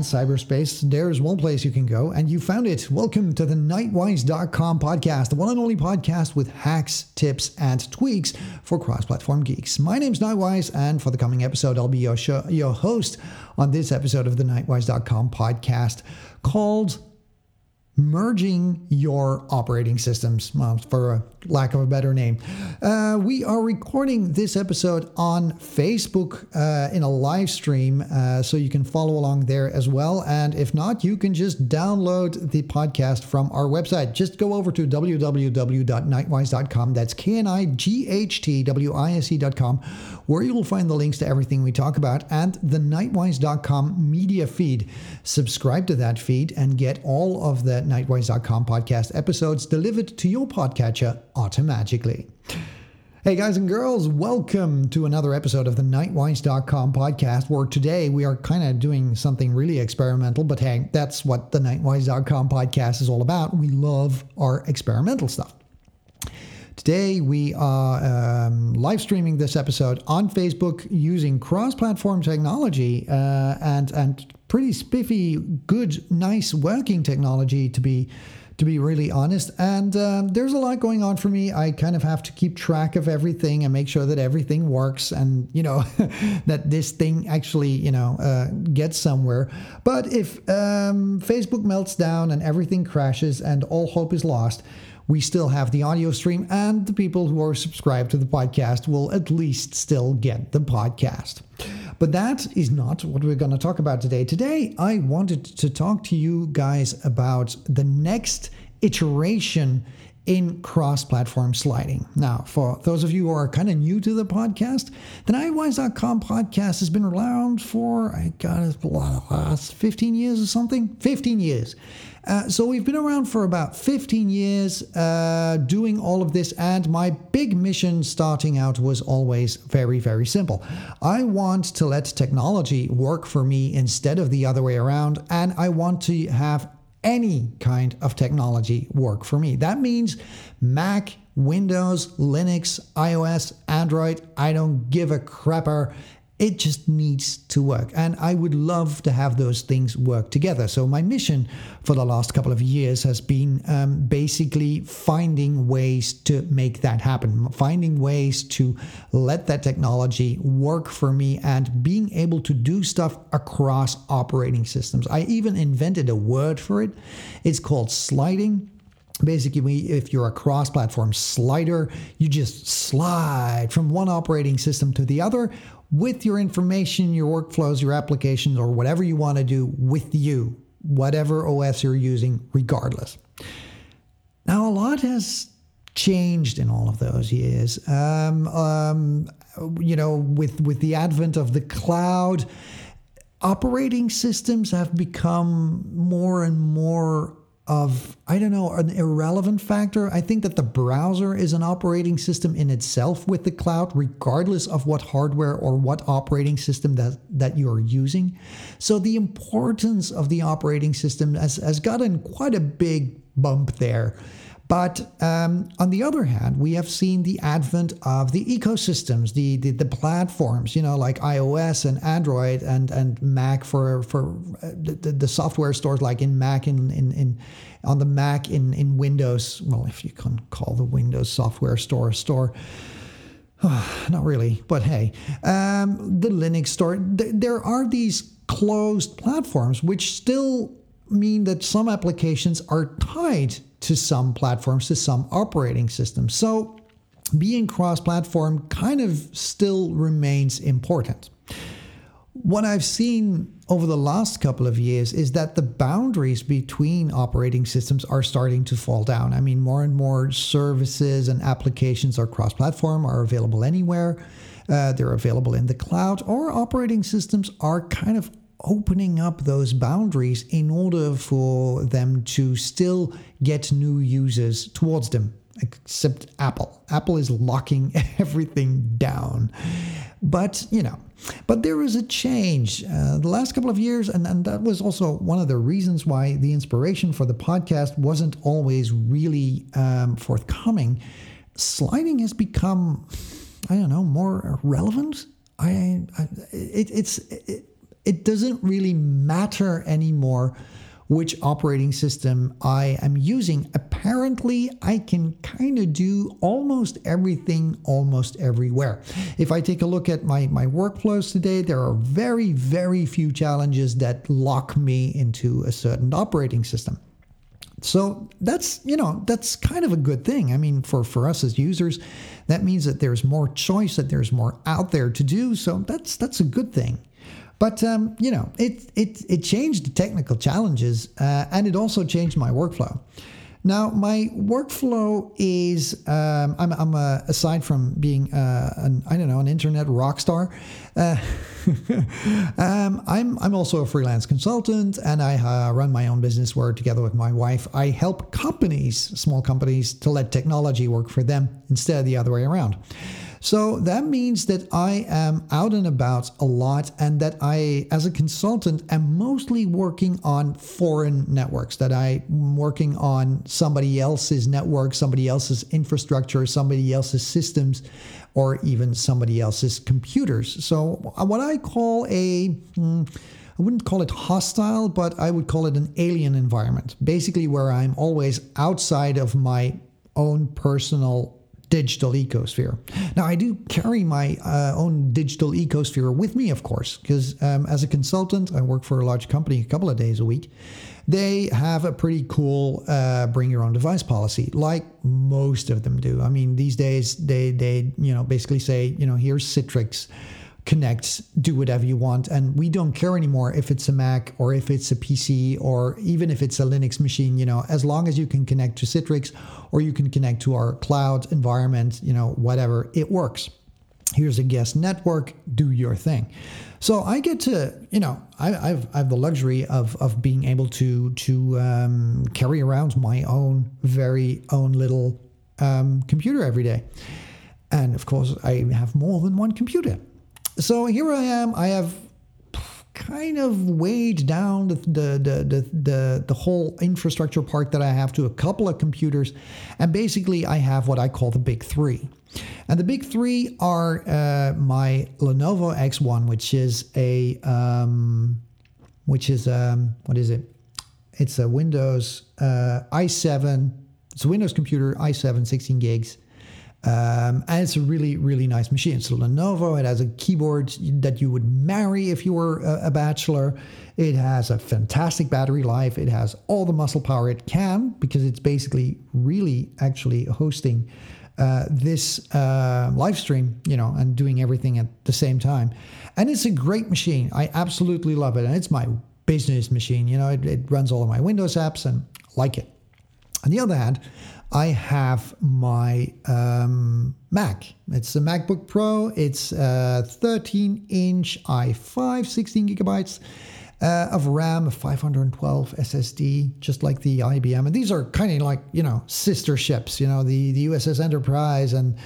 and cyberspace, there's one place you can go, and you found it. Welcome to the Knightwise.com podcast, the one and only podcast with hacks, tips, and tweaks for cross platform geeks. My name's Knightwise, and for the coming episode, I'll be your, show, your host on this episode of the Knightwise.com podcast called merging your operating systems, well, for a lack of a better name. Uh, we are recording this episode on Facebook uh, in a live stream, uh, so you can follow along there as well. And if not, you can just download the podcast from our website. Just go over to www.knightwise.com. That's K N I G H T W I S E.com, where you will find the links to everything we talk about and the knightwise.com media feed. Subscribe to that feed and get all of the Knightwise.com podcast episodes delivered to your podcatcher automatically. Hey guys and girls, welcome to another episode of the Knightwise.com podcast, where today we are kind of doing something really experimental, but hey, that's what the Knightwise.com podcast is all about. We love our experimental stuff. Today, we are um, live streaming this episode on Facebook using cross platform technology uh, and, and pretty spiffy, good, nice working technology to be to be really honest. And um, there's a lot going on for me. I kind of have to keep track of everything and make sure that everything works and, you know, that this thing actually, you know, uh, gets somewhere. But if um, Facebook melts down and everything crashes and all hope is lost, we still have the audio stream, and the people who are subscribed to the podcast will at least still get the podcast. But that is not what we're going to talk about today. Today, I wanted to talk to you guys about the next iteration in cross platform sliding. Now, for those of you who are kind of new to the podcast, the Knightwise.com podcast has been around for, I got it, last 15 years or something? 15 years. Uh, so we've been around for about 15 years uh, doing all of this, and my big mission starting out was always very, very simple. I want to let technology work for me instead of the other way around, and I want to have any kind of technology work for me. That means Mac, Windows, Linux, iOS, Android, I don't give a crapper. It just needs to work. And I would love to have those things work together. So, my mission for the last couple of years has been um, basically finding ways to make that happen, finding ways to let that technology work for me and being able to do stuff across operating systems. I even invented a word for it. It's called sliding basically if you're a cross-platform slider you just slide from one operating system to the other with your information, your workflows, your applications, or whatever you want to do with you, whatever OS you're using, regardless. Now, a lot has changed in all of those years. Um, um, you know, with with the advent of the cloud, operating systems have become more and more of, I don't know, an irrelevant factor. I think that the browser is an operating system in itself with the cloud, regardless of what hardware or what operating system that, that you're using. So the importance of the operating system has, has gotten quite a big bump there. But um, on the other hand, we have seen the advent of the ecosystems, the, the, the platforms, you know, like iOS and Android and and Mac for for uh, the, the software stores, like in Mac in, in in on the Mac in in Windows. Well, if you can call the Windows software store a store. not really, but hey, um, the Linux store. Th- there are these closed platforms which still mean that some applications are tied to some platforms, to some operating systems. So being cross platform kind of still remains important. What I've seen over the last couple of years is that the boundaries between operating systems are starting to fall down. I mean, more and more services and applications are cross platform, are available anywhere. Uh, they're available in the cloud, or operating systems are kind of opening up those boundaries in order for them to still get new users towards them except apple. Apple is locking everything down. But you know but there is a change. Uh, the last couple of years and, and that was also one of the reasons why the inspiration for the podcast wasn't always really um, forthcoming. Sliding has become i don't know more relevant? I, I it, it's it, it doesn't really matter anymore which operating system I am using. Apparently, I can kind of do almost everything almost everywhere. If I take a look at my, my workflows today, there are very, very few challenges that lock me into a certain operating system. So that's you know that's kind of a good thing. I mean, for for us as users, that means that there's more choice, that there's more out there to do. So that's that's a good thing. But um, you know, it it it changed the technical challenges, uh, and it also changed my workflow. Now, my workflow is um, I'm, I'm a, aside from being uh, an I don't know an internet rock star. Uh, um, I'm I'm also a freelance consultant, and I uh, run my own business where together with my wife I help companies, small companies, to let technology work for them instead of the other way around. So that means that I am out and about a lot, and that I, as a consultant, am mostly working on foreign networks, that I'm working on somebody else's network, somebody else's infrastructure, somebody else's systems, or even somebody else's computers. So, what I call a hmm, I wouldn't call it hostile, but I would call it an alien environment. Basically, where I'm always outside of my own personal digital ecosphere. Now, I do carry my uh, own digital ecosphere with me, of course, because um, as a consultant, I work for a large company a couple of days a week. They have a pretty cool uh, bring your own device policy, like most of them do. I mean, these days they they you know basically say you know here's Citrix connect, do whatever you want. And we don't care anymore if it's a Mac or if it's a PC or even if it's a Linux machine, you know, as long as you can connect to Citrix or you can connect to our cloud environment, you know, whatever, it works. Here's a guest network, do your thing. So I get to, you know, I, have I have the luxury of of being able to to um, carry around my own very own little um, computer every day, and of course I have more than one computer so here I am. I have kind of weighed down the, the the, the the whole infrastructure part that I have to a couple of computers, and basically I have what I call the big three. And the big three are uh, my Lenovo X1, which is a um, which is um, what is it? It's a Windows uh, i7. It's a Windows computer, i7, 16 gigs. Um, and it's a really, really nice machine. It's a Lenovo. It has a keyboard that you would marry if you were a, bachelor. It has a fantastic battery life. It has all the muscle power it can because it's basically really actually hosting uh, this uh, live stream, you know, and doing everything at the same time. And it's a great machine. I absolutely love it. And it's my business machine. You know, it, it runs all of my Windows apps and like it. On the other hand, I have my um, Mac. It's a MacBook Pro. It's a 13 inch i5, 16 gigabytes uh, of RAM, 512 SSD, just like the IBM. And these are kind of like, you know, sister ships, you know, the, the USS Enterprise and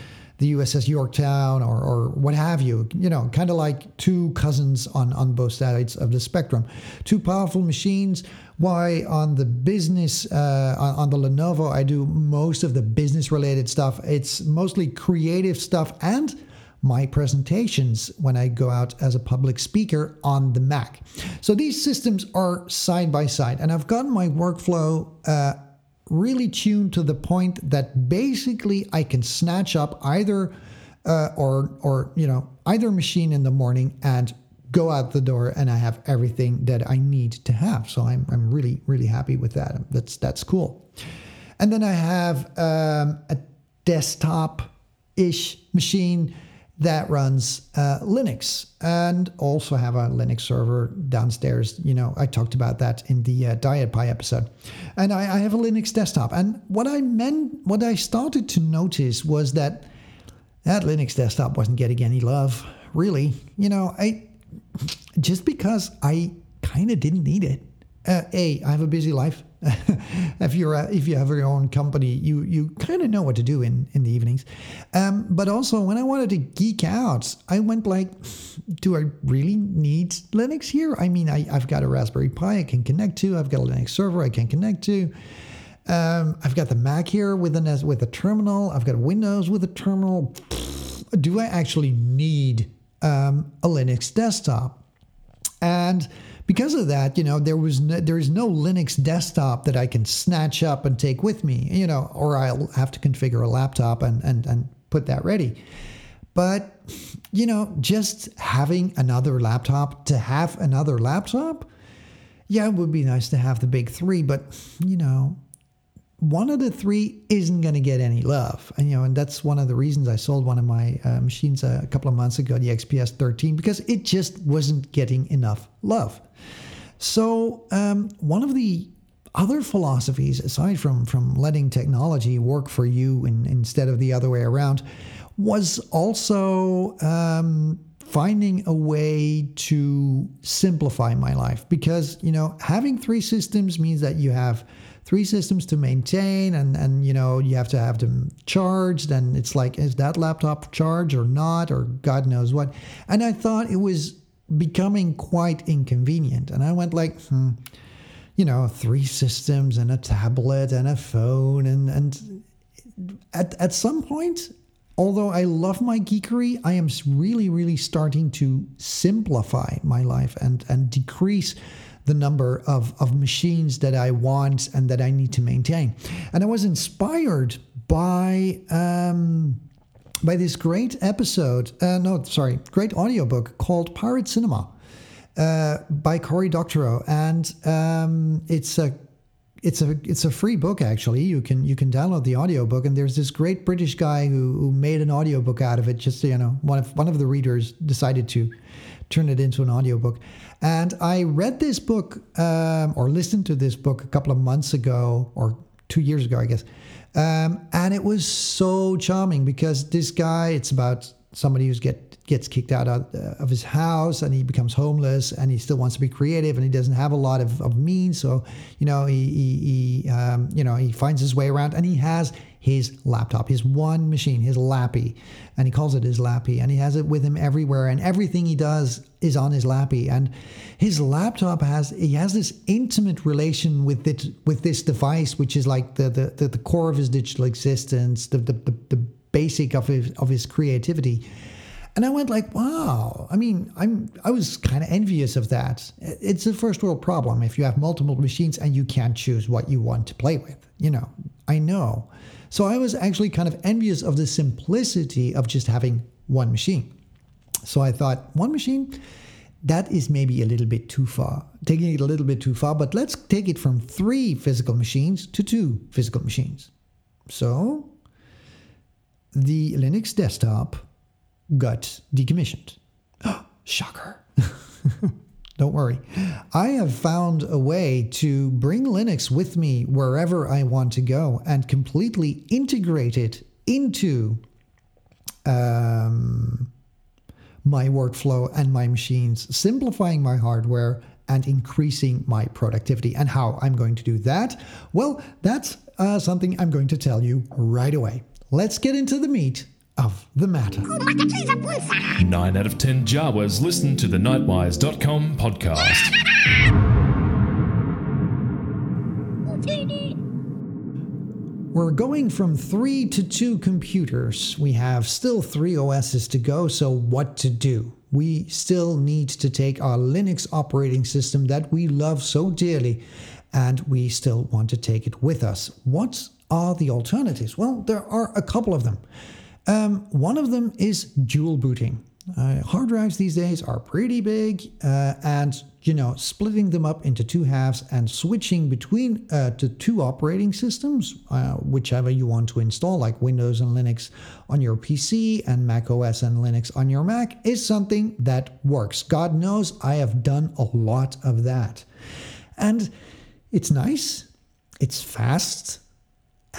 the USS Yorktown or, or what have you, you know, kind of like two cousins on, on both sides of the spectrum. Two powerful machines. Why on the business, uh, on, the Lenovo, I do most of the business related stuff. It's mostly creative stuff and my presentations when I go out as a public speaker on the Mac. So these systems are side by side, and I've gotten my workflow uh, really tuned to the point that basically I can snatch up either uh, or or you know either machine in the morning and go out the door and I have everything that I need to have. So I'm I'm really really happy with that. That's that's cool. And then I have um, a desktop ish machine that runs uh, Linux and also have a Linux server downstairs. You know, I talked about that in the uh, DietPi episode. And I, I, have a Linux desktop. And what I meant, what I started to notice was that that Linux desktop wasn't getting any love, really. You know, I just because I kind of didn't need it. Uh, a, I have a busy life. if you're a, if you have your own company, you you kind of know what to do in in the evenings. Um, but also, when I wanted to geek out, I went like, do I really need Linux here? I mean, I, I've got a Raspberry Pi I can connect to. I've got a Linux server I can connect to. Um, I've got the Mac here with an with a terminal. I've got Windows with a terminal. Do I actually need um, a Linux desktop? And because of that, you know, there was no, there is no Linux desktop that I can snatch up and take with me, you know, or I'll have to configure a laptop and and and put that ready. But you know, just having another laptop to have another laptop, yeah, it would be nice to have the big three, but you know, one of the three isn't going to get any love. And, you know, and that's one of the reasons I sold one of my uh, machines a, a, couple of months ago, the XPS 13, because it just wasn't getting enough love. So, um, one of the other philosophies, aside from, from letting technology work for you in, instead of the other way around, was also um, finding a way to simplify my life. Because, you know, having three systems means that you have three systems to maintain and and you know you have to have them charged. And it's like is that laptop charged or not or god knows what? And i thought it was becoming quite inconvenient. And i went like hmm, you know three systems and a tablet and a phone. And and at, at some point although i love my geekery i am really really starting to simplify my life and and decrease the number of, of machines that I want and that I need to maintain. And I was inspired by um, by this great episode, uh, no, sorry, great audiobook called Pirate Cinema uh, by Cory Doctorow, and um, it's a it's a it's a free book actually. You can you can download the audiobook and there's this great British guy who, who made an audiobook out of it. Just you know, one of one of the readers decided to turn it into an audiobook. And I read this book um, or listened to this book a couple of months ago or two years ago, I guess. Um, and it was so charming because this guy, it's about somebody who's get gets kicked out of, uh, his house and he becomes homeless and he still wants to be creative and he doesn't have a lot of, of means so you know he, he, he um, you know he finds his way around and he has his laptop, his one machine, his lappy, and he calls it his lappy, and he has it with him everywhere, and everything he does is on his lappy, and his laptop has he has this intimate relation with it with this device, which is like the the, the, the core of his digital existence, the, the the, the basic of his of his creativity. And I went like, wow. I mean, I'm I was kind of envious of that. It's a first world problem if you have multiple machines and you can't choose what you want to play with. You know, I know. So I was actually kind of envious of the simplicity of just having one machine. So I thought, one machine, that is maybe a little bit too far, taking it a little bit too far, but let's take it from three physical machines to two physical machines. So the Linux desktop got decommissioned. Shocker. Don't worry. I have found a way to bring Linux with me wherever I want to go and completely integrate it into um, my workflow and my machines, simplifying my hardware and increasing my productivity. And how I'm going to do that? Well, that's uh, something I'm going to tell you right away. Let's get into the meat of the matter. Nine out of ten Jawas listen to the Knightwise.com podcast. We're going from three to two computers. We have still three OSs to go, so what to do? We still need to take our Linux operating system that we love so dearly and we still want to take it with us. What are the alternatives? Well, there are a couple of them. Um, one of them is dual booting. Uh, hard drives these days are pretty big, uh, and you know, splitting them up into two halves and switching between uh, the two operating systems, uh, whichever you want to install, like Windows and Linux on your PC and Mac OS and Linux on your Mac, is something that works. God knows I have done a lot of that, and it's nice, it's fast,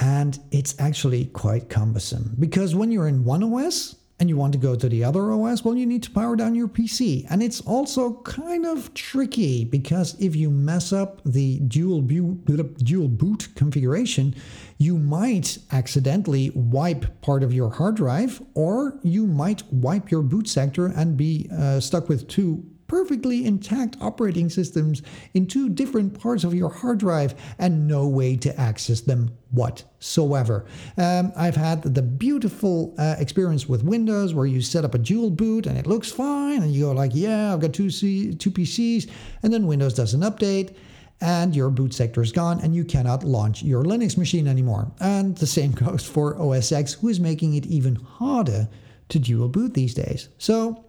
and it's actually quite cumbersome because when you're in one OS and you want to go to the other OS, well, you need to power down your PC. And it's also kind of tricky because if you mess up the dual, boot, dual boot configuration, you might accidentally wipe part of your hard drive, or you might wipe your boot sector and be uh, stuck with two perfectly intact operating systems in two different parts of your hard drive and no way to access them whatsoever. Um, I've had the beautiful uh, experience with Windows where you set up a dual boot and it looks fine, and you go like, "Yeah, I've got two C- two PCs," and then Windows does an update. And your boot sector is gone, and you cannot launch your Linux machine anymore. And the same goes for OS X, who is making it even harder to dual boot these days. So,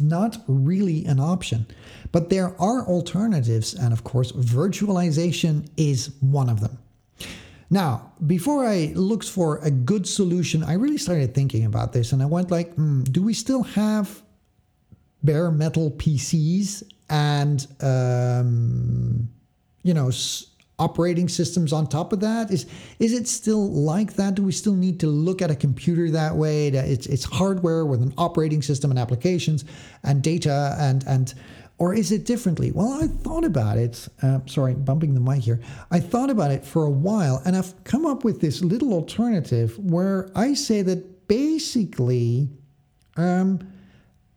not really an option. But there are alternatives, and of course, virtualization is one of them. Now, before I looked for a good solution, I really started thinking about this and I went like, hmm, do we still have bare metal PCs and um, you know operating systems on top of that? Is is it still like that? Do we still need to look at a computer that way? That it's it's hardware with an operating system and applications and data and and or is it differently? Well, I thought about it. Uh, sorry, bumping the mic here. I thought about it for a while, and I've come up with this little alternative where I say that basically, um,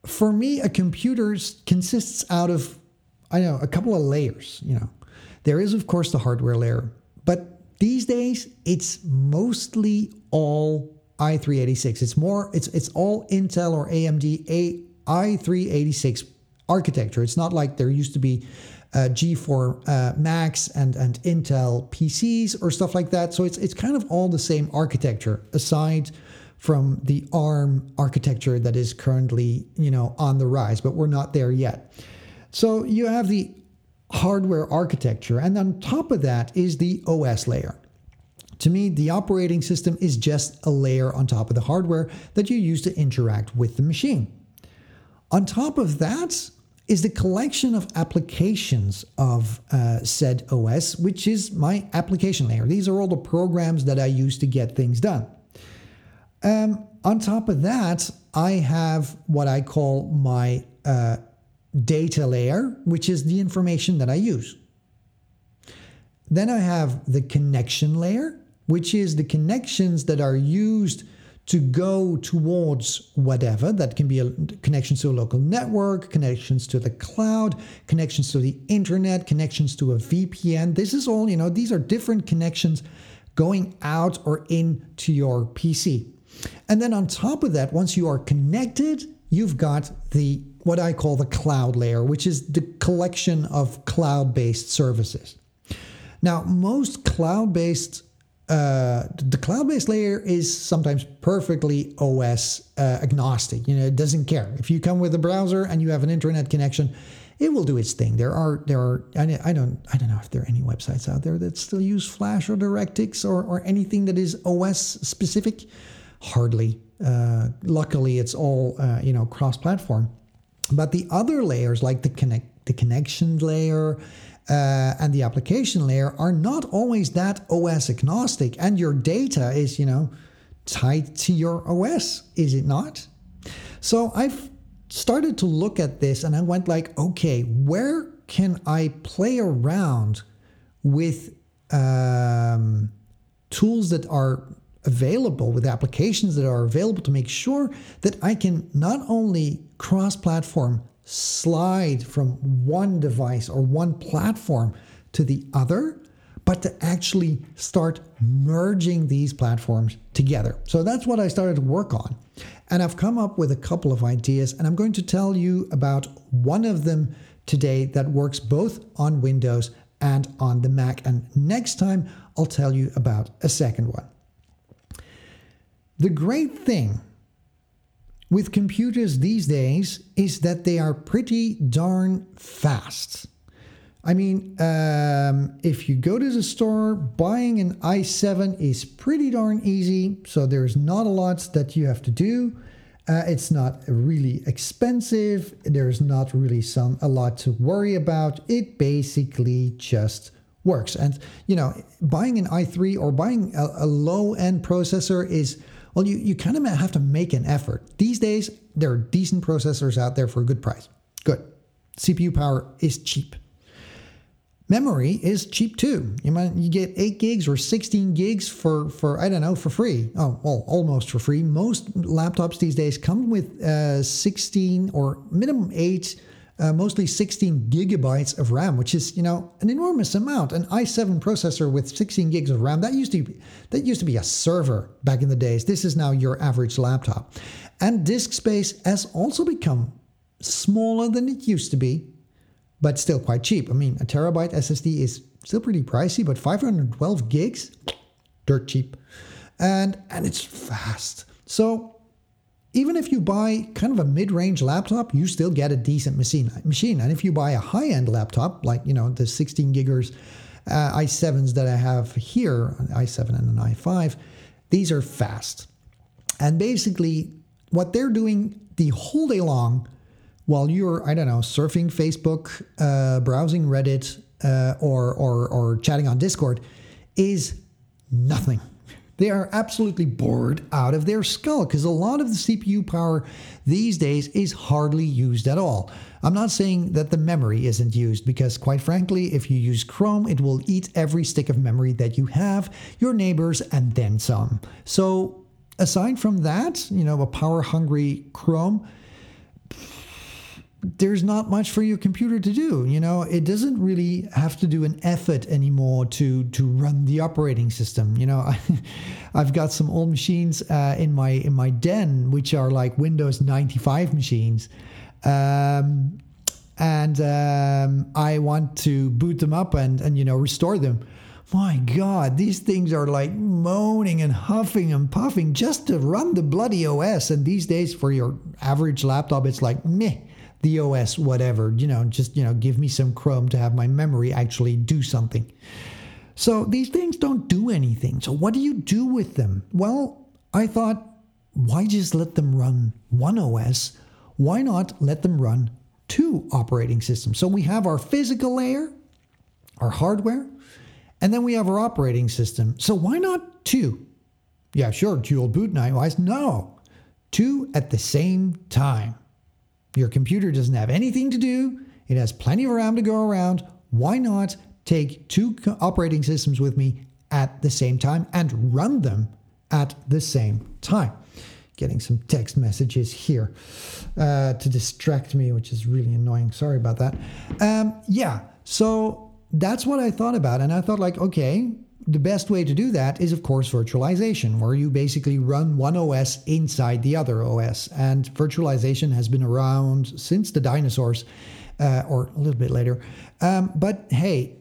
for me, a computer consists out of I know a couple of layers. You know, there is of course the hardware layer, but these days it's mostly all i386. It's more. It's it's all Intel or AMD A i386 architecture. It's not like there used to be uh, G4 uh, Macs and and Intel PCs or stuff like that. So it's it's kind of all the same architecture, aside from the ARM architecture that is currently you know on the rise, but we're not there yet. So you have the hardware architecture, and on top of that is the OS layer. To me, the operating system is just a layer on top of the hardware that you use to interact with the machine. On top of that is the collection of applications of uh, said OS, which is my application layer. These are all the programs that I use to get things done. Um, on top of that, I have what I call my uh, data layer, which is the information that I use. Then I have the connection layer, which is the connections that are used to go towards whatever. That can be a, connections to a local network connections to the cloud connections to the internet connections to a vpn this is all you know these are different connections going out or into your pc and then on top of that once you are connected you've got the what i call the cloud layer which is the collection of cloud-based services now most cloud-based uh, the cloud-based layer is sometimes perfectly OS uh, agnostic. You know, it doesn't care if you come with a browser and you have an internet connection, it will do its thing. There are there are I don't I don't know if there are any websites out there that still use Flash or DirectX or or anything that is OS specific. Hardly. Uh, luckily, it's all uh, you know cross-platform. But the other layers, like the connect the connection layer uh, and the application layer are not always that OS agnostic, and your data is, you know, tied to your OS, is it not? So I've started to look at this and I went like, okay, where can I play around with um, tools that are available, with applications that are available to make sure that I can not only cross platform slide from one device or one platform to the other, but to actually start merging these platforms together. So that's what I started to work on. And I've come up with a couple of ideas, and I'm going to tell you about one of them today that works both on Windows and on the Mac. And next time, I'll tell you about a second one. The great thing with computers these days is that they are pretty darn fast. I mean, um, if you go to the store, buying an i7 is pretty darn easy. So there's not a lot that you have to do. Uh, it's not really expensive. There's not really some a lot to worry about. It basically just works. And you know, buying an i3 or buying a, a low end processor is well, you, you kind of have to make an effort. These days, there are decent processors out there for a good price. Good. CPU power is cheap. Memory is cheap too. You might you get 8 gigs or 16 gigs for for I don't know for free. Oh, well, almost for free. Most laptops these days come with uh, 16 or minimum 8 uh, mostly 16 gigabytes of RAM, which is you know an enormous amount. An i7 processor with 16 gigs of RAM that used to be, that used to be a server back in the days. This is now your average laptop, and disk space has also become smaller than it used to be, but still quite cheap. I mean, a terabyte SSD is still pretty pricey, but 512 gigs, dirt cheap, and and it's fast. So even if you buy kind of a mid-range laptop, you still get a decent machine. Machine, and if you buy a high-end laptop, like you know the 16 giggers uh, i7s that I have here, an i7 and an i5, these are fast. And basically, what they're doing the whole day long, while you're I don't know surfing Facebook, uh, browsing Reddit, uh, or or or chatting on Discord, is nothing. They are absolutely bored out of their skull because a lot of the CPU power these days is hardly used at all. I'm not saying that the memory isn't used because, quite frankly, if you use Chrome, it will eat every stick of memory that you have, your neighbors, and then some. So, aside from that, you know, a power hungry Chrome, there's not much for your computer to do. You know, it doesn't really have to do an effort anymore to to run the operating system. You know, I, have got some old machines uh, in my in my den which are like Windows 95 machines. Um, and um, I want to boot them up and, and you know restore them. My God, these things are like moaning and huffing and puffing just to run the bloody OS. And these days, for your average laptop, it's like meh the OS, whatever, you know, just, you know, give me some Chrome to have my memory actually do something. So these things don't do anything. So what do you do with them? Well, I thought, why just let them run one OS? Why not let them run two operating systems? So we have our physical layer, our hardware, and then we have our operating system. So why not two? Yeah, sure, dual boot Knightwise. No, two at the same time. Your computer doesn't have anything to do, it has plenty of RAM to go around. Why not take two operating systems with me at the same time and run them at the same time? Getting some text messages here uh, to distract me, which is really annoying. Sorry about that. Um, yeah, so that's what I thought about. And I thought, like, okay, the best way to do that is, of course, virtualization, where you basically run one OS inside the other OS. And virtualization has been around since the dinosaurs, uh, or a little bit later. Um, but hey,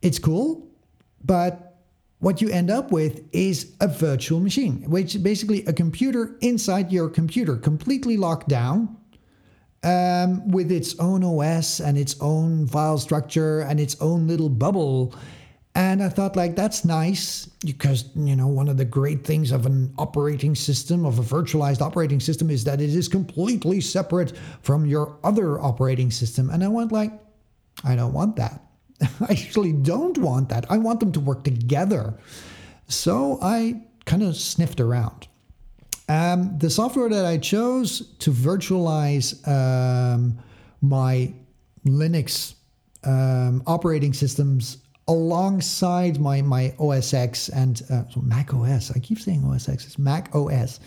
it's cool. But what you end up with is a virtual machine, which is basically a computer inside your computer, completely locked down. Um, with its own OS and its own file structure and its own little bubble and I thought, like, that's nice because, you know, one of the great things of an operating system, of a virtualized operating system, is that it is completely separate from your other operating system. And I went, like, I don't want that. I actually don't want that. I want them to work together. So I kind of sniffed around. Um, the software that I chose to virtualize um, my Linux um, operating systems alongside my my OS X and uh, Mac OS. I keep saying OS X. It's Mac OS.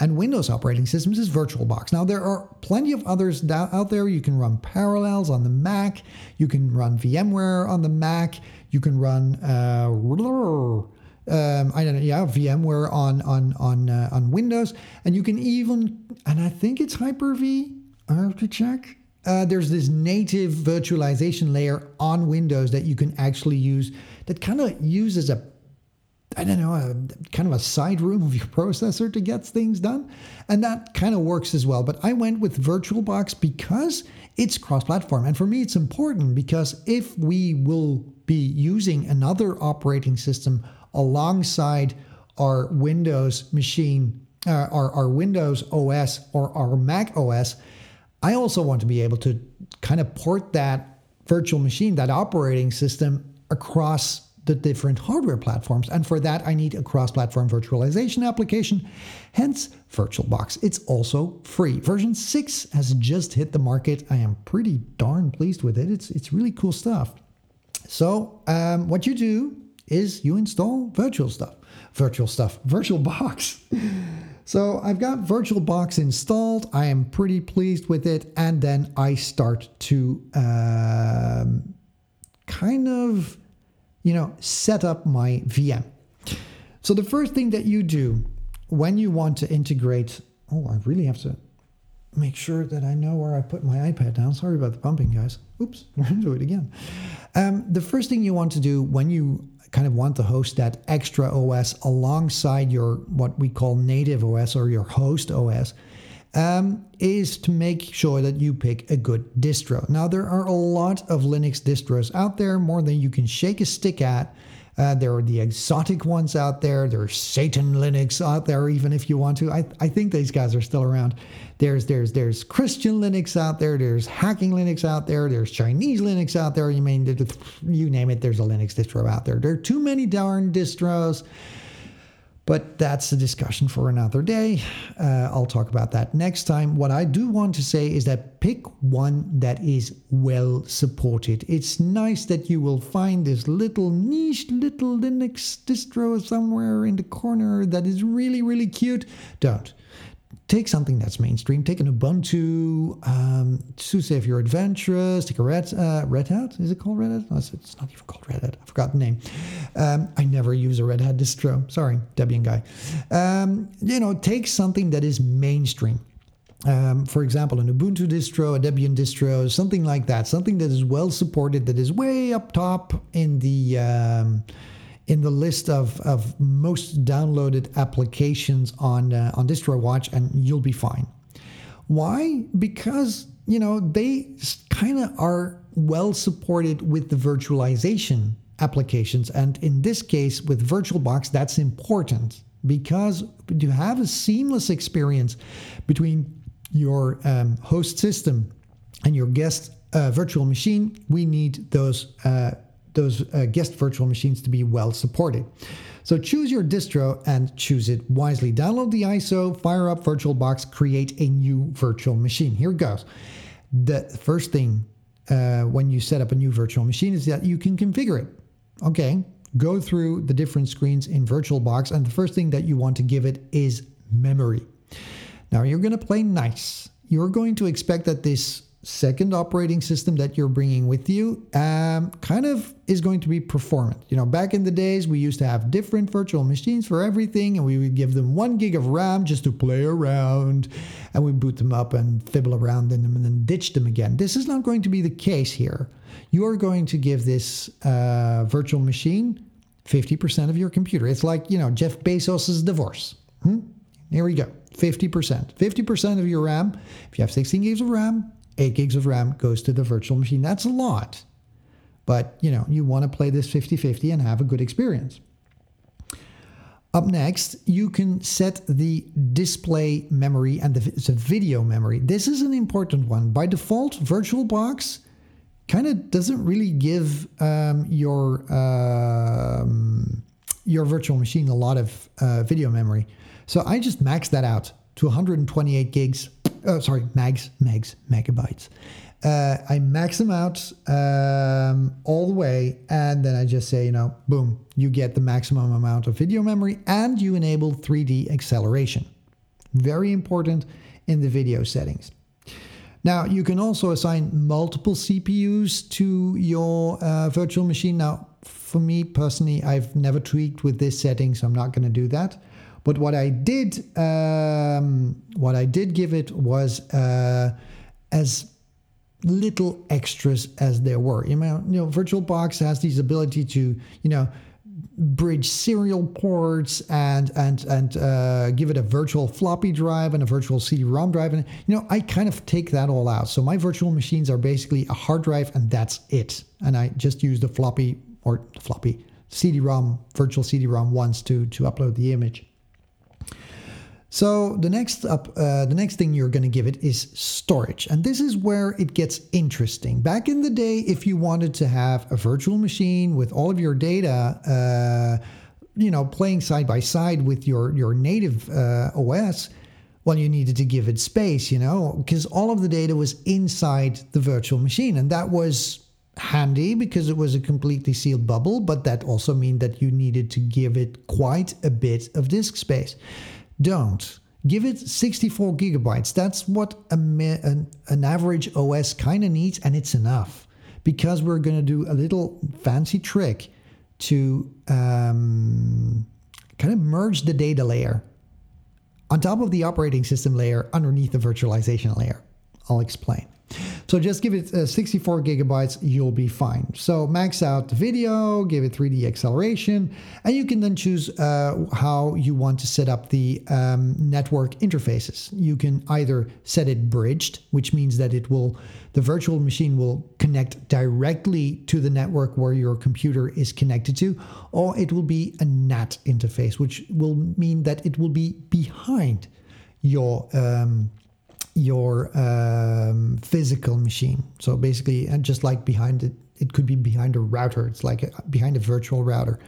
And Windows operating systems is VirtualBox. Now, there are plenty of others out there. You can run Parallels on the Mac. You can run VMware on the Mac. You can run, uh, um, I don't know, yeah, VMware on on on uh, on Windows. And you can even, and I think it's Hyper V. I have to check uh, there's this native virtualization layer on Windows that you can actually use that kind of uses a I don't know, a, kind of a side room of your processor to get things done. And that kind of works as well. But I went with VirtualBox because it's cross platform. And for me, it's important because if we will be using another operating system alongside our Windows machine, uh, our, our Windows OS or our Mac OS, I also want to be able to kind of port that virtual machine, that operating system across the different hardware platforms. And for that, I need a cross platform virtualization application, hence VirtualBox. It's also free. Version 6 has just hit the market. I am pretty darn pleased with it. It's, it's really cool stuff. So, um, what you do is you install virtual stuff, virtual stuff, VirtualBox. So I've got VirtualBox installed. I am pretty pleased with it. And then I start to um, kind of, you know, set up my VM. So the first thing that you do when you want to integrate, oh, I really have to make sure that I know where I put my iPad down. Sorry about the bumping, guys. Oops, we're going to do it again. Um, the first thing you want to do when you kind of want to host that extra OS alongside your what we call native OS or your host OS um, is to make sure that you pick a good distro. Now, there are a lot of Linux distros out there, more than you can shake a stick at. Uh, there are the exotic ones out there. There's Satan Linux out there, even if you want to. I, I think these guys are still around. There's there's there's Christian Linux out there. There's hacking Linux out there. There's Chinese Linux out there. You mean you name it? There's a Linux distro out there. There are too many darn distros. But that's a discussion for another day. Uh, I'll talk about that next time. What I do want to say is that pick one that is well supported. It's nice that you will find this little niche little Linux distro somewhere in the corner that is really, really cute. Don't take something that's mainstream. Take an Ubuntu. Um, SUSE if you're adventurous. Take a Red, uh, Red Hat. Is it called Red Hat? No, it's not even called Red Hat. I forgot the name. Um, I never use a Red Hat distro. Sorry, Debian guy. Um, you know, take something that is mainstream. Um, for example, an Ubuntu distro, a Debian distro, something like that. Something that is well supported, that is way up top in the um, in the list of, of most downloaded applications on uh, on DistroWatch, and you'll be fine. Why? Because you know they kind of are well supported with the virtualization applications, and in this case with VirtualBox, that's important because to have a seamless experience between your um, host system and your guest uh, virtual machine, we need those. Uh, those uh, guest virtual machines to be well supported. So choose your distro and choose it wisely. Download the ISO, fire up VirtualBox, create a new virtual machine. Here it goes. The first thing uh, when you set up a new virtual machine is that you can configure it. Okay, go through the different screens in VirtualBox, and the first thing that you want to give it is memory. Now you're going to play nice. You're going to expect that this second operating system that you're bringing with you um, kind of is going to be performant. You know, back in the days, we used to have different virtual machines for everything, and we would give them one gig of RAM just to play around, and we boot them up and fibble around in them and then ditch them again. This is not going to be the case here. You are going to give this uh, virtual machine 50% of your computer. It's like, you know, Jeff Bezos' divorce. Hmm? Here we go 50%. 50% of your RAM. If you have 16 gigs of RAM, 8 gigs of RAM goes to the virtual machine. That's a lot. But, you know, you want to play this 50-50 and have a good experience. Up next, you can set the display memory and the, video memory. This is an important one. By default, VirtualBox kind of doesn't really give um, your um, your virtual machine a lot of uh, video memory. So I just maxed that out to 128 gigs oh, sorry, megs, megs, megabytes. Uh, I max them out um, all the way, and then I just say, you know, boom, you get the maximum amount of video memory and you enable 3D acceleration. Very important in the video settings. Now, you can also assign multiple CPUs to your uh, virtual machine. Now, for me personally, I've never tweaked with this setting, so I'm not going to do that. But what I did, um, what I did give it was uh, as little extras as there were. You know, you know, VirtualBox has these ability to, you know, bridge serial ports and and and uh, give it a virtual floppy drive and a virtual CD-ROM drive, and you know, I kind of take that all out. So my virtual machines are basically a hard drive, and that's it. And I just use the floppy or floppy CD-ROM, virtual CD-ROM once to to upload the image. So the next up, uh, the next thing you're going to give it is storage, and this is where it gets interesting. Back in the day, if you wanted to have a virtual machine with all of your data, uh, you know, playing side by side with your your native uh, OS, well, you needed to give it space, you know, because all of the data was inside the virtual machine, and that was handy because it was a completely sealed bubble, but that also meant that you needed to give it quite a bit of disk space don't. Give it 64 gigabytes. That's what a, an, an average OS kind of needs, and it's enough because we're going to do a little fancy trick to um, kind of merge the data layer on top of the operating system layer underneath the virtualization layer. I'll explain. So just give it uh, 64 gigabytes, you'll be fine. So max out the video, give it 3D acceleration, and you can then choose uh, how you want to set up the um, network interfaces. You can either set it bridged, which means that it will, the virtual machine will connect directly to the network where your computer is connected to, or it will be a NAT interface, which will mean that it will be behind your um, your um, physical machine. So basically, and just like behind it, it could be behind a router. It's like a, behind a virtual router.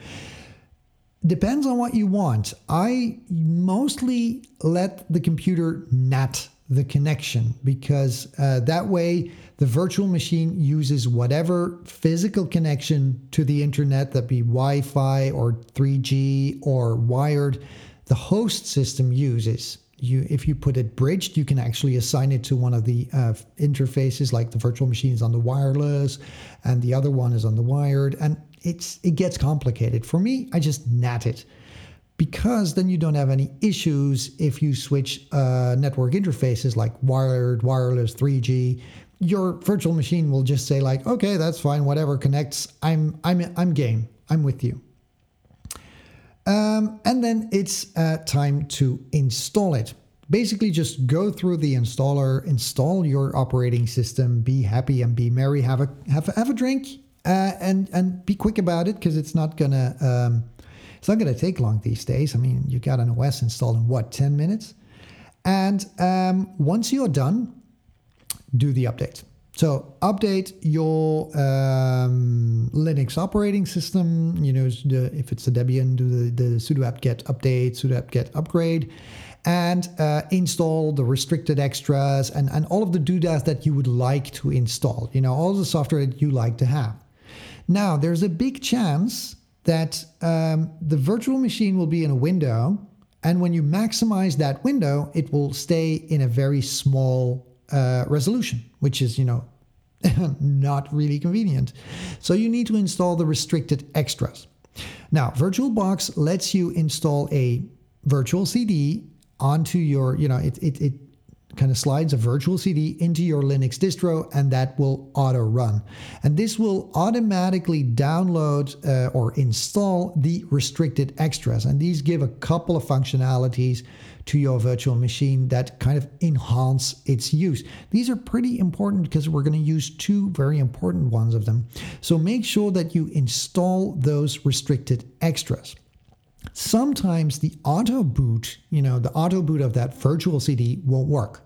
Depends on what you want. I mostly let the computer NAT the connection because uh, that way the virtual machine uses whatever physical connection to the internet that be Wi-Fi or 3G or wired the host system uses you if you put it bridged, you can actually assign it to one of the uh, interfaces, like the virtual machine is on the wireless, and the other one is on the wired, and it's it gets complicated. For me, I just NAT it because then you don't have any issues if you switch uh, network interfaces like wired, wireless, 3G. Your virtual machine will just say like, okay, that's fine, whatever connects. I'm I'm I'm game. I'm with you. Um, and then it's uh, time to install it. Basically, just go through the installer, install your operating system, be happy and be merry, have a have a, have a drink, uh, and and be quick about it because it's not gonna um, it's not gonna take long these days. I mean, you got an OS installed in what ten minutes, and um, once you're done, do the update. So update your um, Linux operating system. You know, the, if it's a Debian, do the, the sudo apt-get update, sudo apt-get upgrade, and uh, install the restricted extras and, and all of the doodads that you would like to install. You know, all the software that you like to have. Now, there's a big chance that um, the virtual machine will be in a window, and when you maximize that window, it will stay in a very small uh, resolution, which is, you know, not really convenient. So you need to install the restricted extras. Now, VirtualBox lets you install a virtual CD onto your, you know, it, it, it kind of slides a virtual CD into your Linux distro and that will auto run. And this will automatically download uh, or install the restricted extras. And these give a couple of functionalities to your virtual machine that kind of enhance its use. These are pretty important because we're going to use two very important ones of them. So make sure that you install those restricted extras. Sometimes the auto boot, you know, the auto boot of that virtual CD won't work.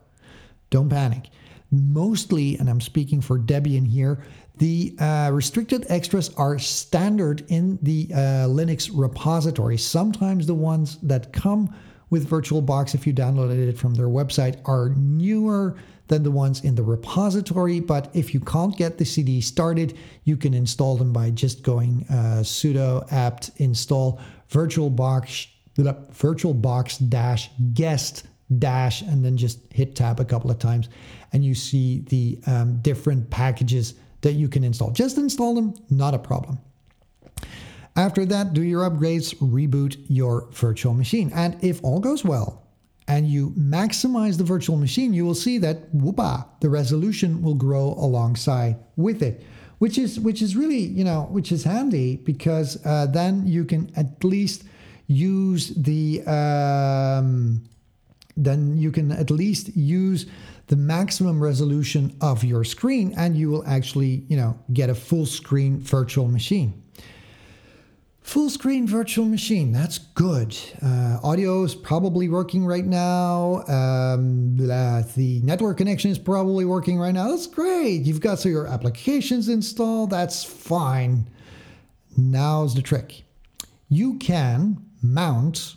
Don't panic. Mostly, and I'm speaking for Debian here, the uh, restricted extras are standard in the uh, Linux repository. Sometimes the ones that come with VirtualBox, if you downloaded it from their website, are newer than the ones in the repository. But if you can't get the CD started, you can install them by just going uh, sudo apt install VirtualBox VirtualBox dash guest dash and then just hit tab a couple of times and you see the um, different packages that you can install. Just install them, not a problem. After that, do your upgrades, reboot your virtual machine. And if all goes well and you maximize the virtual machine, you will see that whoopa, the resolution will grow alongside with it. Which is which is really you know which is handy because uh, then you can at least use the um, then you can at least use the maximum resolution of your screen and you will actually you know get a full screen virtual machine Full screen virtual machine, that's good. Uh, audio is probably working right now. Um, the network connection is probably working right now. That's great. You've got so your applications installed, that's fine. Now's the trick. You can mount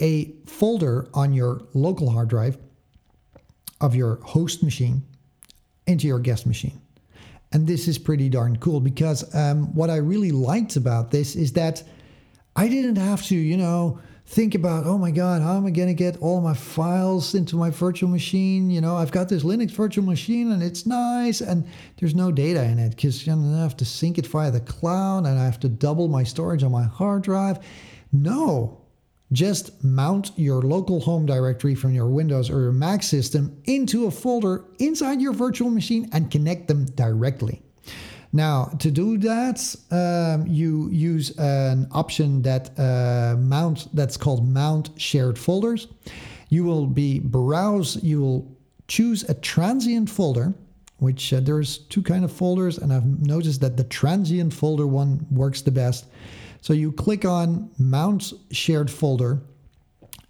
a folder on your local hard drive of your host machine into your guest machine. And this is pretty darn cool because um, what I really liked about this is that I didn't have to, you know, think about, oh my God, how am I going to get all my files into my virtual machine? You know, I've got this Linux virtual machine and it's nice, and there's no data in it because you know, I have to sync it via the cloud and I have to double my storage on my hard drive. No, just mount your local home directory from your Windows or your Mac system into a folder inside your virtual machine and connect them directly. Now, to do that, um, you use an option that uh, mount that's called mount shared folders. You will be browse. You will choose a transient folder, which uh, there's two kind of folders, and I've noticed that the transient folder one works the best. So you click on mount shared folder.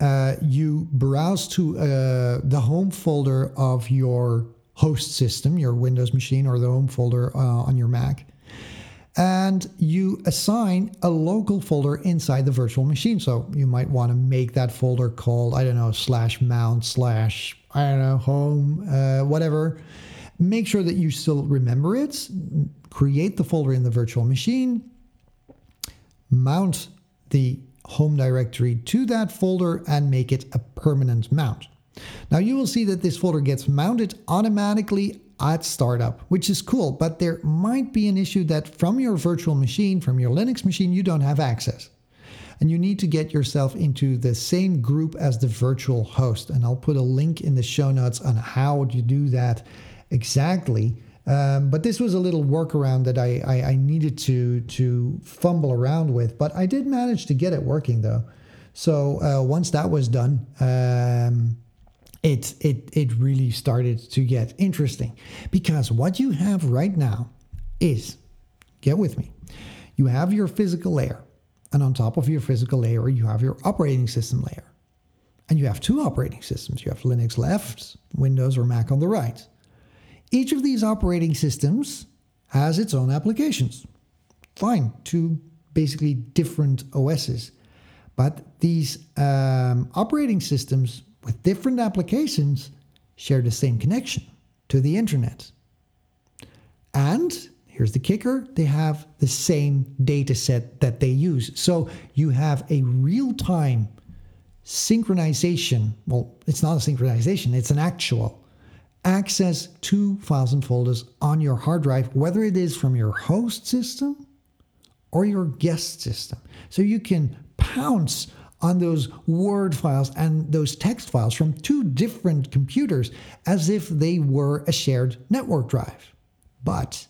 Uh, you browse to uh, the home folder of your host system, your Windows machine, or the home folder uh, on your Mac. And you assign a local folder inside the virtual machine. So you might want to make that folder called, I don't know, slash mount, slash, I don't know, home, uh, whatever. Make sure that you still remember it. Create the folder in the virtual machine. Mount the home directory to that folder and make it a permanent mount. Now you will see that this folder gets mounted automatically at startup, which is cool, but there might be an issue that from your virtual machine, from your Linux machine, you don't have access. And you need to get yourself into the same group as the virtual host. And I'll put a link in the show notes on how you do that exactly. Um, but this was a little workaround that I, I, I, needed to to fumble around with, but I did manage to get it working though. So uh, once that was done, um, it it it really started to get interesting because what you have right now is get with me you have your physical layer and on top of your physical layer you have your operating system layer. And you have two operating systems. You have linux left windows or mac on the right each of these operating systems has its own applications fine two basically different os's but these um, operating systems with different applications share the same connection to the internet. And here's the kicker they have the same data set that they use. So you have a real time synchronization. Well, it's not a synchronization, it's an actual access to files and folders on your hard drive, whether it is from your host system or your guest system. So you can pounce on those Word files and those text files from two different computers as if they were a shared network drive. But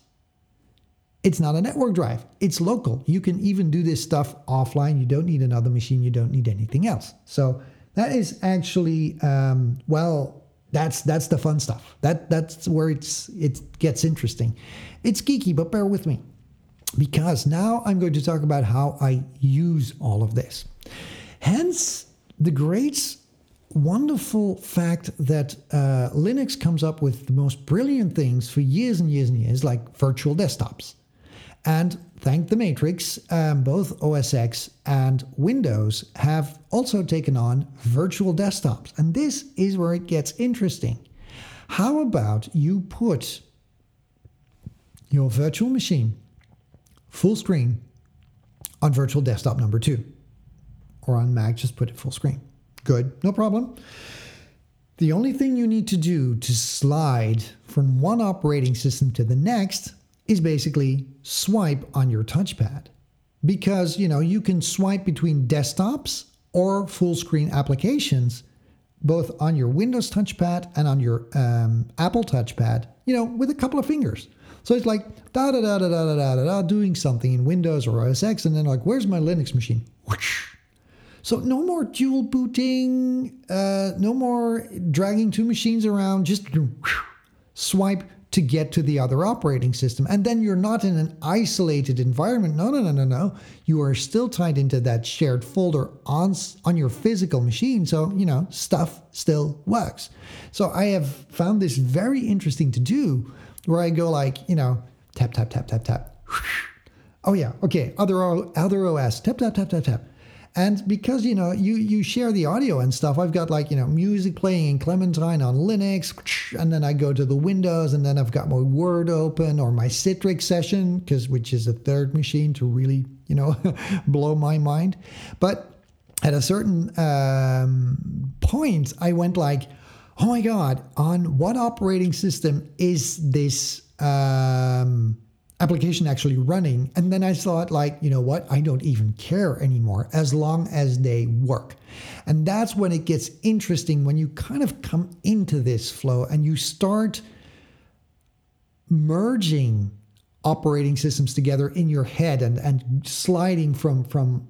it's not a network drive, it's local. You can even do this stuff offline. You don't need another machine, you don't need anything else. So that is actually, um, well, that's that's the fun stuff. That that's where it's it gets interesting. It's geeky, but bear with me because now I'm going to talk about how I use all of this. Hence, the great, wonderful fact that uh, Linux comes up with the most brilliant things for years and years and years, like virtual desktops. And thank the Matrix, um, both OS X and Windows have also taken on virtual desktops. And this is where it gets interesting. How about you put your virtual machine full screen on virtual desktop number two? or on Mac, just put it full screen. Good, no problem. The only thing you need to do to slide from one operating system to the next is basically swipe on your touchpad. Because, you know, you can swipe between desktops or full screen applications both on your Windows touchpad and on your um, Apple touchpad, you know, with a couple of fingers. So it's like da da da da da da da da doing something in Windows or OS X, and then like, where's my Linux machine? So no more dual booting, uh, no more dragging two machines around, just swipe to get to the other operating system. And then you're not in an isolated environment. No, no, no, no, no. You are still tied into that shared folder on, on your physical machine. So, you know, stuff still works. So I have found this very interesting to do where I go like, you know, tap, tap, tap, tap, tap. Oh yeah, okay, other, other OS, tap, tap, tap, tap, tap. And because you know you you share the audio and stuff, I've got like you know music playing in Clementine on Linux, and then I go to the Windows, and then I've got my Word open or my Citrix session, because which is a third machine to really you know blow my mind. But at a certain um, point, I went like, oh my God, on what operating system is this um, application actually running? And then I thought, like, you know what? I don't even care anymore as long as they work. And that's when it gets interesting when you kind of come into this flow and you start merging operating systems together in your head and, and sliding from, from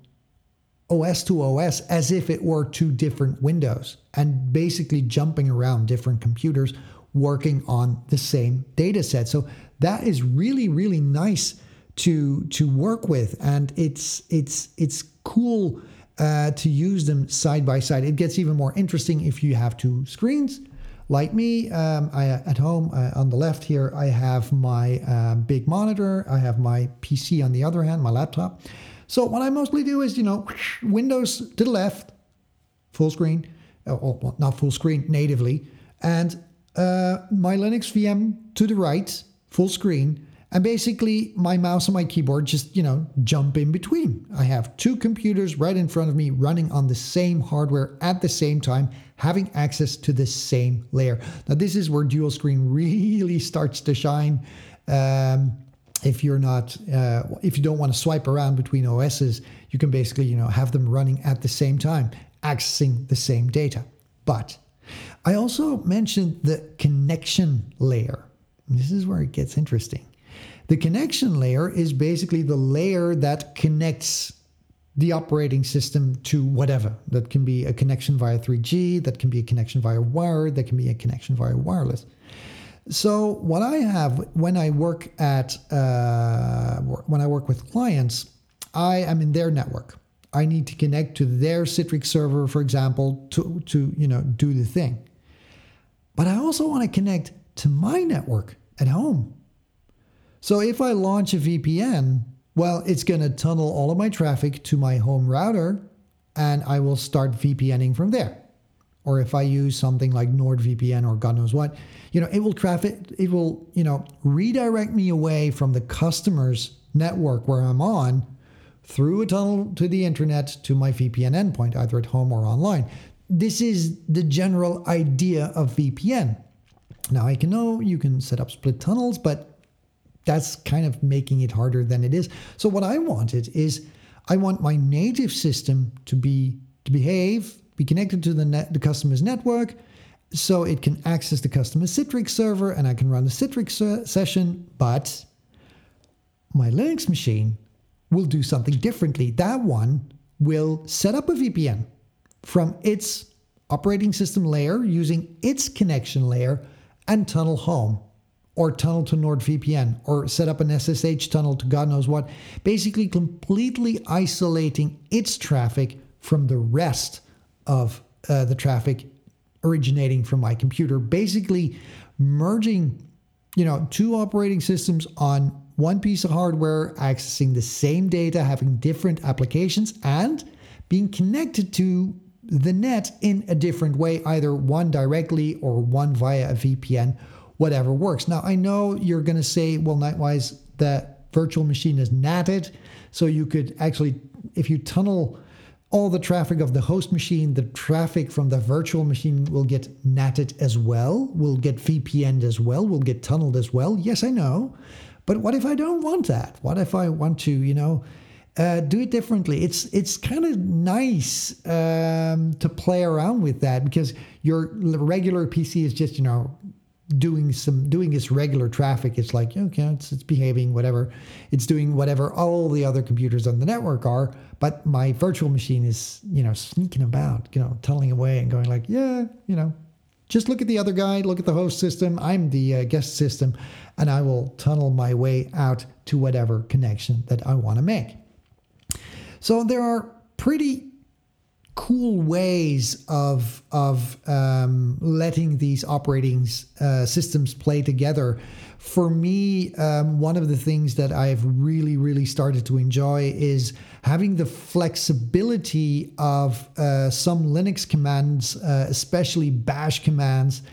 OS to OS as if it were two different windows and basically jumping around different computers working on the same data set. So that is really, really nice to to work with. And it's it's it's cool uh, to use them side by side. It gets even more interesting if you have two screens. Like me, um, I, at home uh, on the left here, I have my uh, big monitor. I have my PC on the other hand, my laptop. So what I mostly do is, you know, Windows to the left, full screen, uh, well, not full screen natively, and uh, my Linux VM to the right, full screen, and basically my mouse and my keyboard just, you know, jump in between. I have two computers right in front of me running on the same hardware at the same time, having access to the same layer. Now, this is where dual screen really starts to shine. Um, if you're not uh, if you don't want to swipe around between OSs, you can basically you know have them running at the same time, accessing the same data. But I also mentioned the connection layer. This is where it gets interesting. The connection layer is basically the layer that connects the operating system to whatever. That can be a connection via 3G, that can be a connection via wired, that can be a connection via wireless. So what I have when I work at uh, when I work with clients, I am in their network. I need to connect to their Citrix server, for example, to to you know do the thing. But I also want to connect to my network at home. So if I launch a VPN, well, it's going to tunnel all of my traffic to my home router, and I will start VPNing from there or if I use something like NordVPN or God knows what, you know, it will traffic, it will, you know, redirect me away from the customer's network where I'm on through a tunnel to the internet to my VPN endpoint, either at home or online. This is the general idea of VPN. Now I can know you can set up split tunnels, but that's kind of making it harder than it is. So what I wanted is I want my native system to be to behave be connected to the, net, the customer's network so it can access the customer Citrix server and I can run the Citrix session, but my Linux machine will do something differently. That one will set up a VPN from its operating system layer using its connection layer and tunnel home or tunnel to NordVPN or set up an SSH tunnel to God knows what, basically completely isolating its traffic from the rest of uh, the traffic originating from my computer, basically merging, you know, two operating systems on one piece of hardware, accessing the same data, having different applications, and being connected to the net in a different way, either one directly or one via a VPN, whatever works. Now, I know you're going to say, well, Knightwise, the virtual machine is natted. So you could actually, if you tunnel all the traffic of the host machine, the traffic from the virtual machine will get natted as well, will get VPN'd as well, will get tunneled as well. Yes, I know. But what if I don't want that? What if I want to, you know, uh, do it differently? It's it's kind of nice um, to play around with that because your regular PC is just, you know, doing some doing its regular traffic. It's like okay it's, it's behaving whatever. It's doing whatever all the other computers on the network are but my virtual machine is you know sneaking about you know tunneling away and going like yeah you know just look at the other guy look at the host system. I'm the uh, guest system and i will tunnel my way out to whatever connection that i want to make so there are pretty cool ways of of um, letting these operating uh, systems play together. For me, um, one of the things that I've really really started to enjoy is having the flexibility of uh, some Linux commands, uh, especially Bash commands,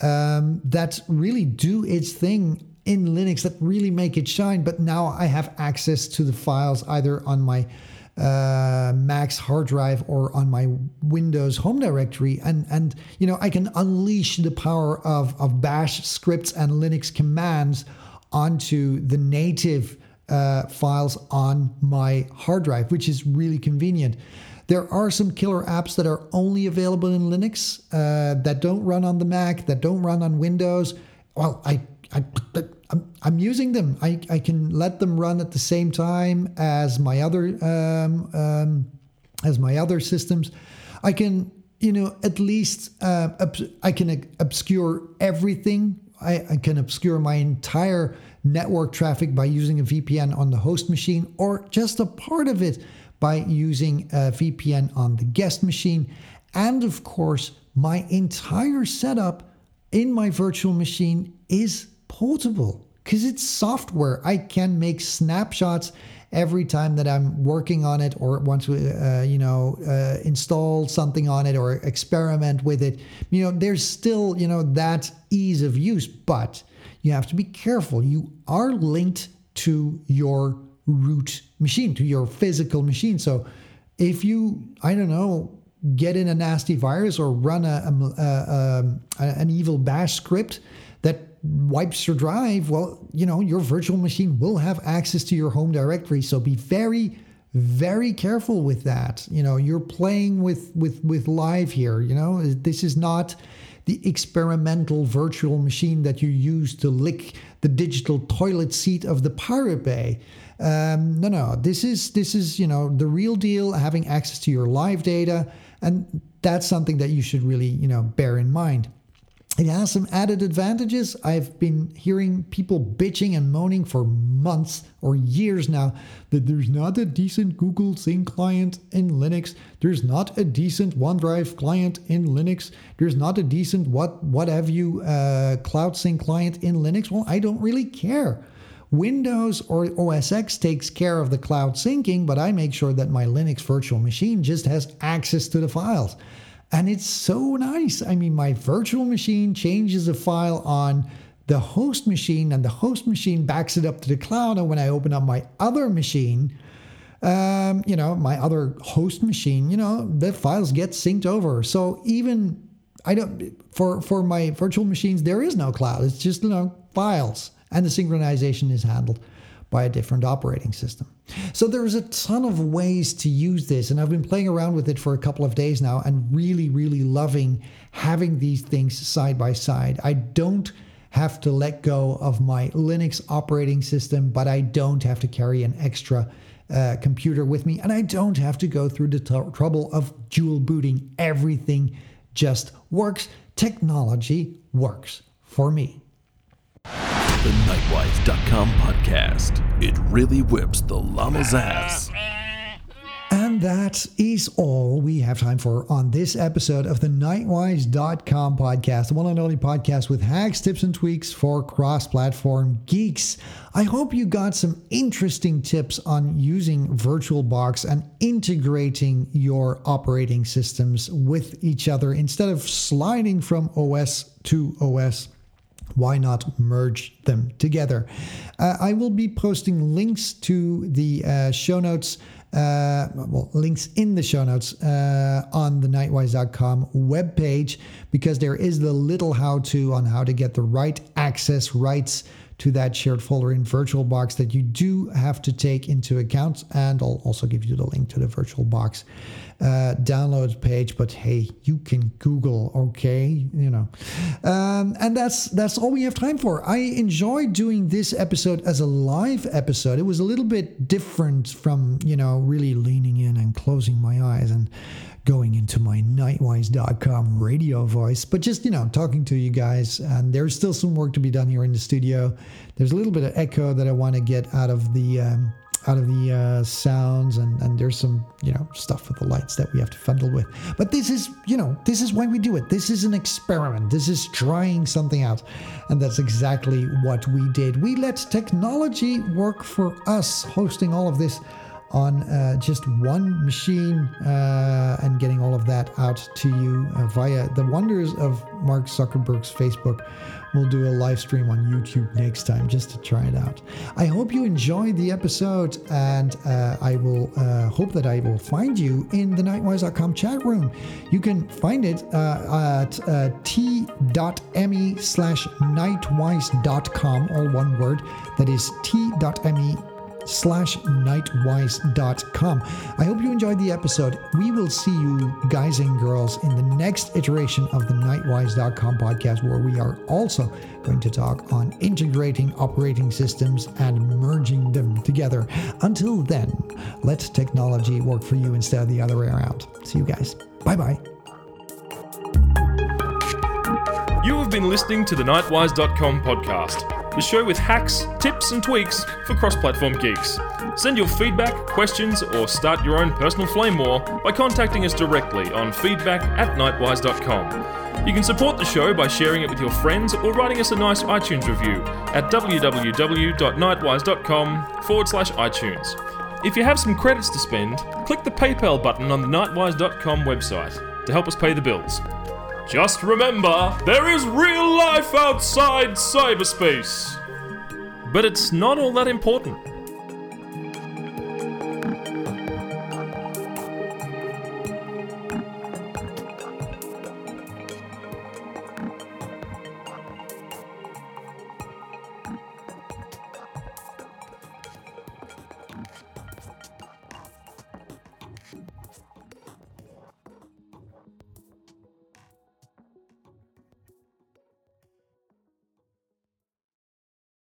um, that really do its thing in Linux that really make it shine. But now I have access to the files either on my uh, Mac's hard drive or on my Windows home directory, and and you know I can unleash the power of of Bash scripts and Linux commands onto the native uh, files on my hard drive, which is really convenient. There are some killer apps that are only available in Linux uh, that don't run on the Mac, that don't run on Windows. Well, I, I, I'm, I'm using them. I, I can let them run at the same time as my other um, um, as my other systems. I can, you know, at least uh, I can obscure everything. I, I can obscure my entire network traffic by using a VPN on the host machine or just a part of it by using a VPN on the guest machine. And of course, my entire setup in my virtual machine is portable because it's software. I can make snapshots every time that I'm working on it or once to, uh, you know, uh, install something on it or experiment with it. You know, there's still, you know, that ease of use, but you have to be careful. You are linked to your root machine, to your physical machine. So if you, I don't know, get in a nasty virus or run a, a, a, an evil bash script wipes your drive, well, you know, your virtual machine will have access to your home directory. So be very, very careful with that. You know, you're playing with with with live here. You know, this is not the experimental virtual machine that you use to lick the digital toilet seat of the Pirate Bay. Um, no, no, this is this is you know the real deal. Having access to your live data, and that's something that you should really you know bear in mind. It has some added advantages. I've been hearing people bitching and moaning for months or years now that there's not a decent Google Sync client in Linux. There's not a decent OneDrive client in Linux. There's not a decent what what have you uh, Cloud Sync client in Linux. Well, I don't really care. Windows or OS X takes care of the cloud syncing, but I make sure that my Linux virtual machine just has access to the files. And it's so nice. I mean, my virtual machine changes a file on the host machine, and the host machine backs it up to the cloud. And when I open up my other machine, um, you know, my other host machine, you know, the files get synced over. So even I don't for for my virtual machines, there is no cloud. It's just you know files, and the synchronization is handled by a different operating system. So there's a ton of ways to use this, and I've been playing around with it for a couple of days now and really, really loving having these things side by side. I don't have to let go of my Linux operating system, but I don't have to carry an extra uh, computer with me, and I don't have to go through the t- trouble of dual booting. Everything just works. Technology works for me the Knightwise.com podcast. It really whips the llama's ass. And that is all we have time for on this episode of the Knightwise.com podcast, the one and only podcast with hacks, tips, and tweaks for cross platform geeks. I hope you got some interesting tips on using VirtualBox and integrating your operating systems with each other instead of sliding from OS to OS why not merge them together? Uh, I will be posting links to the uh, show notes. Uh, well, links in the show notes uh, on the knightwise.com webpage because there is the little how to on how to get the right access rights to that shared folder in VirtualBox that you do have to take into account. And I'll also give you the link to the VirtualBox uh, download page. But hey, you can Google, okay? You know, um, and that's that's all we have time for. I enjoyed doing this episode as a live episode. It was a little bit different from you know really leaning in and closing my eyes and going into my knightwise.com radio voice, but just, you know, talking to you guys. And there's still some work to be done here in the studio. There's a little bit of echo that I want to get out of the. Um, out of the uh, sounds and, and there's some you know stuff with the lights that we have to fiddle with. But this is you know this is why we do it. This is an experiment. This is trying something out. And that's exactly what we did. We let technology work for us hosting all of this on uh, just one machine uh, and getting all of that out to you uh, via the wonders of Mark Zuckerberg's Facebook. We'll do a live stream on YouTube next time just to try it out. I hope you enjoyed the episode, and uh, I will uh, hope that I will find you in the knightwise.com chat room. You can find it uh, at uh, t.me slash knightwise.com, all one word. That is t.me slash knightwise.com. I hope you enjoyed the episode. We will see you guys and girls in the next iteration of the knightwise.com podcast, where we are also going to talk on integrating operating systems and merging them together. Until then, let technology work for you instead of the other way around. See you guys. Bye bye. You have been listening to the Knightwise.com podcast the show with hacks, tips, and tweaks for cross platform geeks. Send your feedback, questions, or start your own personal flame war by contacting us directly on feedback at knightwise.com. You can support the show by sharing it with your friends or writing us a nice iTunes review at www.knightwise.com forward slash iTunes. If you have some credits to spend, click the PayPal button on the knightwise.com website to help us pay the bills. Just remember, there is real life outside cyberspace. But it's not all that important.